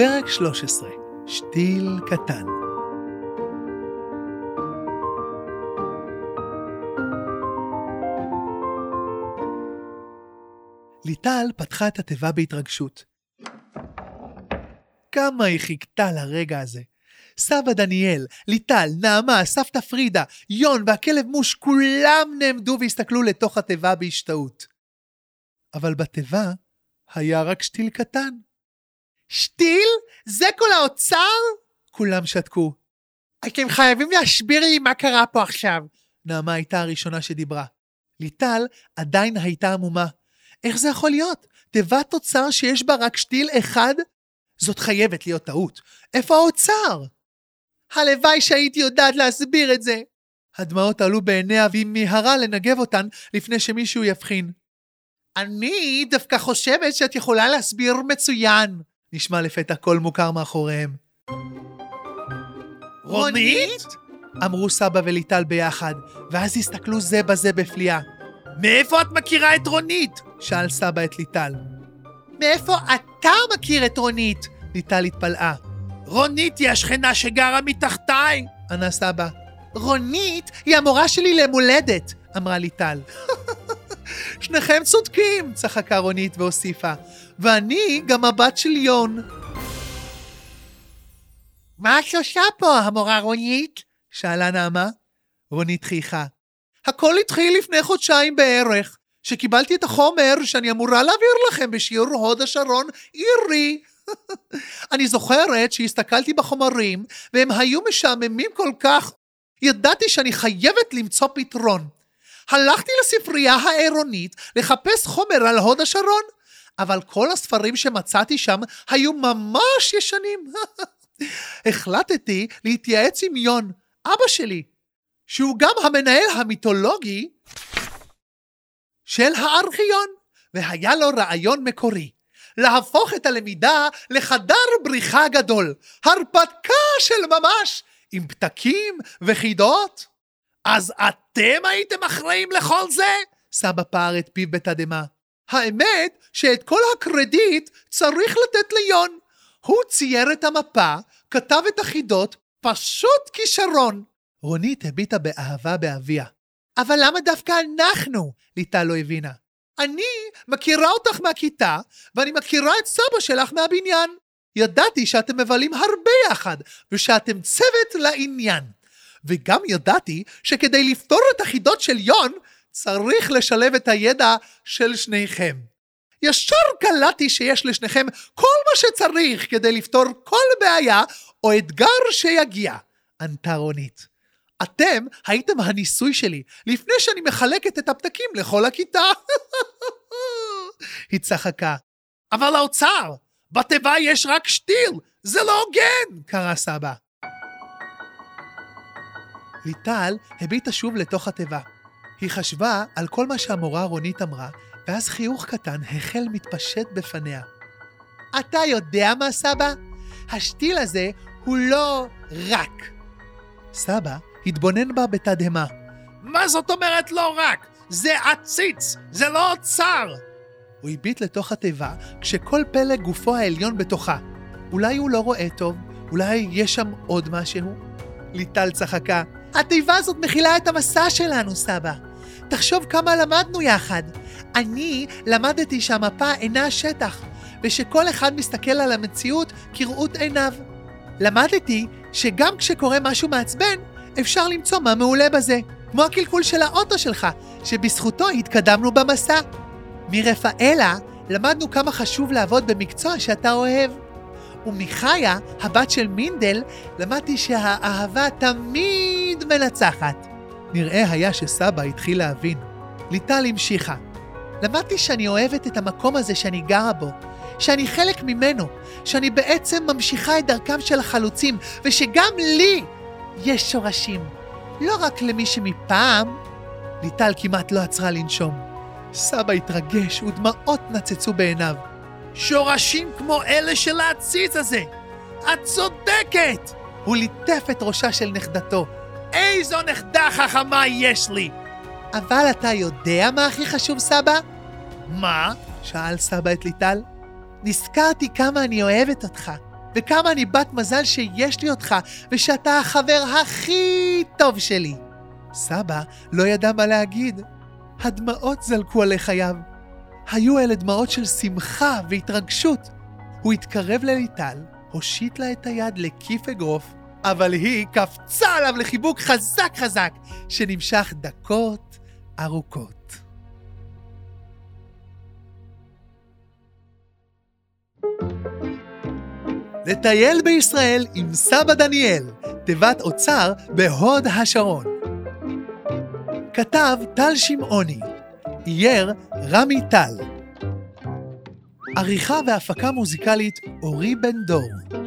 פרק 13, שתיל קטן. ליטל פתחה את התיבה בהתרגשות. כמה היא חיכתה לרגע הזה. סבא דניאל, ליטל, נעמה, סבתא פרידה, יון והכלב מוש, כולם נעמדו והסתכלו לתוך התיבה בהשתאות. אבל בתיבה היה רק שתיל קטן. שתיל? זה כל האוצר? כולם שתקו. אתם חייבים להסביר לי מה קרה פה עכשיו. נעמה הייתה הראשונה שדיברה. ליטל עדיין הייתה עמומה. איך זה יכול להיות? תיבת אוצר שיש בה רק שתיל אחד? זאת חייבת להיות טעות. איפה האוצר? הלוואי שהייתי יודעת להסביר את זה. הדמעות עלו בעיניה והיא מיהרה לנגב אותן לפני שמישהו יבחין. אני דווקא חושבת שאת יכולה להסביר מצוין, נשמע לפתע קול מוכר מאחוריהם. רונית? אמרו סבא וליטל ביחד, ואז הסתכלו זה בזה בפליאה. מאיפה את מכירה את רונית? שאל סבא את ליטל. מאיפה אתה מכיר את רונית? ליטל התפלאה. רונית היא השכנה שגרה מתחתיי, ענה סבא. רונית היא המורה שלי למולדת, אמרה ליטל. שניכם צודקים, צחקה רונית והוסיפה. ואני גם הבת של יון. מה את עושה פה, המורה רונית? שאלה נעמה. רונית חייכה. הכל התחיל לפני חודשיים בערך, שקיבלתי את החומר שאני אמורה להעביר לכם בשיעור הוד השרון עירי. אני זוכרת שהסתכלתי בחומרים, והם היו משעממים כל כך. ידעתי שאני חייבת למצוא פתרון. הלכתי לספרייה העירונית לחפש חומר על הוד השרון, אבל כל הספרים שמצאתי שם היו ממש ישנים. החלטתי להתייעץ עם יון, אבא שלי, שהוא גם המנהל המיתולוגי של הארכיון, והיה לו רעיון מקורי. להפוך את הלמידה לחדר בריחה גדול, הרפתקה של ממש, עם פתקים וחידות. אז אתם הייתם אחראים לכל זה? סבא פער את פיו בתדהמה. האמת שאת כל הקרדיט צריך לתת ליון. הוא צייר את המפה, כתב את החידות, פשוט כישרון. רונית הביטה באהבה באביה. אבל למה דווקא אנחנו? ליטל לא הבינה. אני מכירה אותך מהכיתה, ואני מכירה את סבא שלך מהבניין. ידעתי שאתם מבלים הרבה יחד, ושאתם צוות לעניין. וגם ידעתי שכדי לפתור את החידות של יון, צריך לשלב את הידע של שניכם. ישר קלטתי שיש לשניכם כל מה שצריך כדי לפתור כל בעיה או אתגר שיגיע, ענתה רונית. אתם הייתם הניסוי שלי לפני שאני מחלקת את הפתקים לכל הכיתה. היא צחקה. אבל האוצר, בתיבה יש רק שתיל, זה לא הוגן! קרא סבא. ליטל הביטה שוב לתוך התיבה. היא חשבה על כל מה שהמורה רונית אמרה, ואז חיוך קטן החל מתפשט בפניה. אתה יודע מה, סבא? השתיל הזה הוא לא רק. סבא התבונן בה בתדהמה. מה זאת אומרת לא רק? זה עציץ, זה לא אוצר! הוא הביט לתוך התיבה, כשכל פלג גופו העליון בתוכה. אולי הוא לא רואה טוב, אולי יש שם עוד משהו? ליטל צחקה. התיבה הזאת מכילה את המסע שלנו, סבא. תחשוב כמה למדנו יחד. אני למדתי שהמפה אינה השטח, ושכל אחד מסתכל על המציאות כראות עיניו. למדתי שגם כשקורה משהו מעצבן, אפשר למצוא מה מעולה בזה, כמו הקלקול של האוטו שלך, שבזכותו התקדמנו במסע. מרפאלה למדנו כמה חשוב לעבוד במקצוע שאתה אוהב. ומחיה, הבת של מינדל, למדתי שהאהבה תמיד מנצחת. נראה היה שסבא התחיל להבין. ליטל המשיכה. למדתי שאני אוהבת את המקום הזה שאני גרה בו, שאני חלק ממנו, שאני בעצם ממשיכה את דרכם של החלוצים, ושגם לי יש שורשים. לא רק למי שמפעם... ליטל כמעט לא עצרה לנשום. סבא התרגש ודמעות נצצו בעיניו. שורשים כמו אלה של העציץ הזה! את צודקת! הוא ליטף את ראשה של נכדתו. איזו נכדה חכמה יש לי! אבל אתה יודע מה הכי חשוב, סבא? מה? שאל סבא את ליטל. נזכרתי כמה אני אוהבת אותך. וכמה אני בת מזל שיש לי אותך, ושאתה החבר הכי טוב שלי. סבא לא ידע מה להגיד. הדמעות זלקו עלי חייו. היו אלה דמעות של שמחה והתרגשות. הוא התקרב לליטל, הושיט לה את היד לכיף אגרוף, אבל היא קפצה עליו לחיבוק חזק חזק, שנמשך דקות ארוכות. לטייל בישראל עם סבא דניאל, תיבת אוצר בהוד השרון. כתב טל שמעוני, אייר רמי טל. עריכה והפקה מוזיקלית אורי בן דור.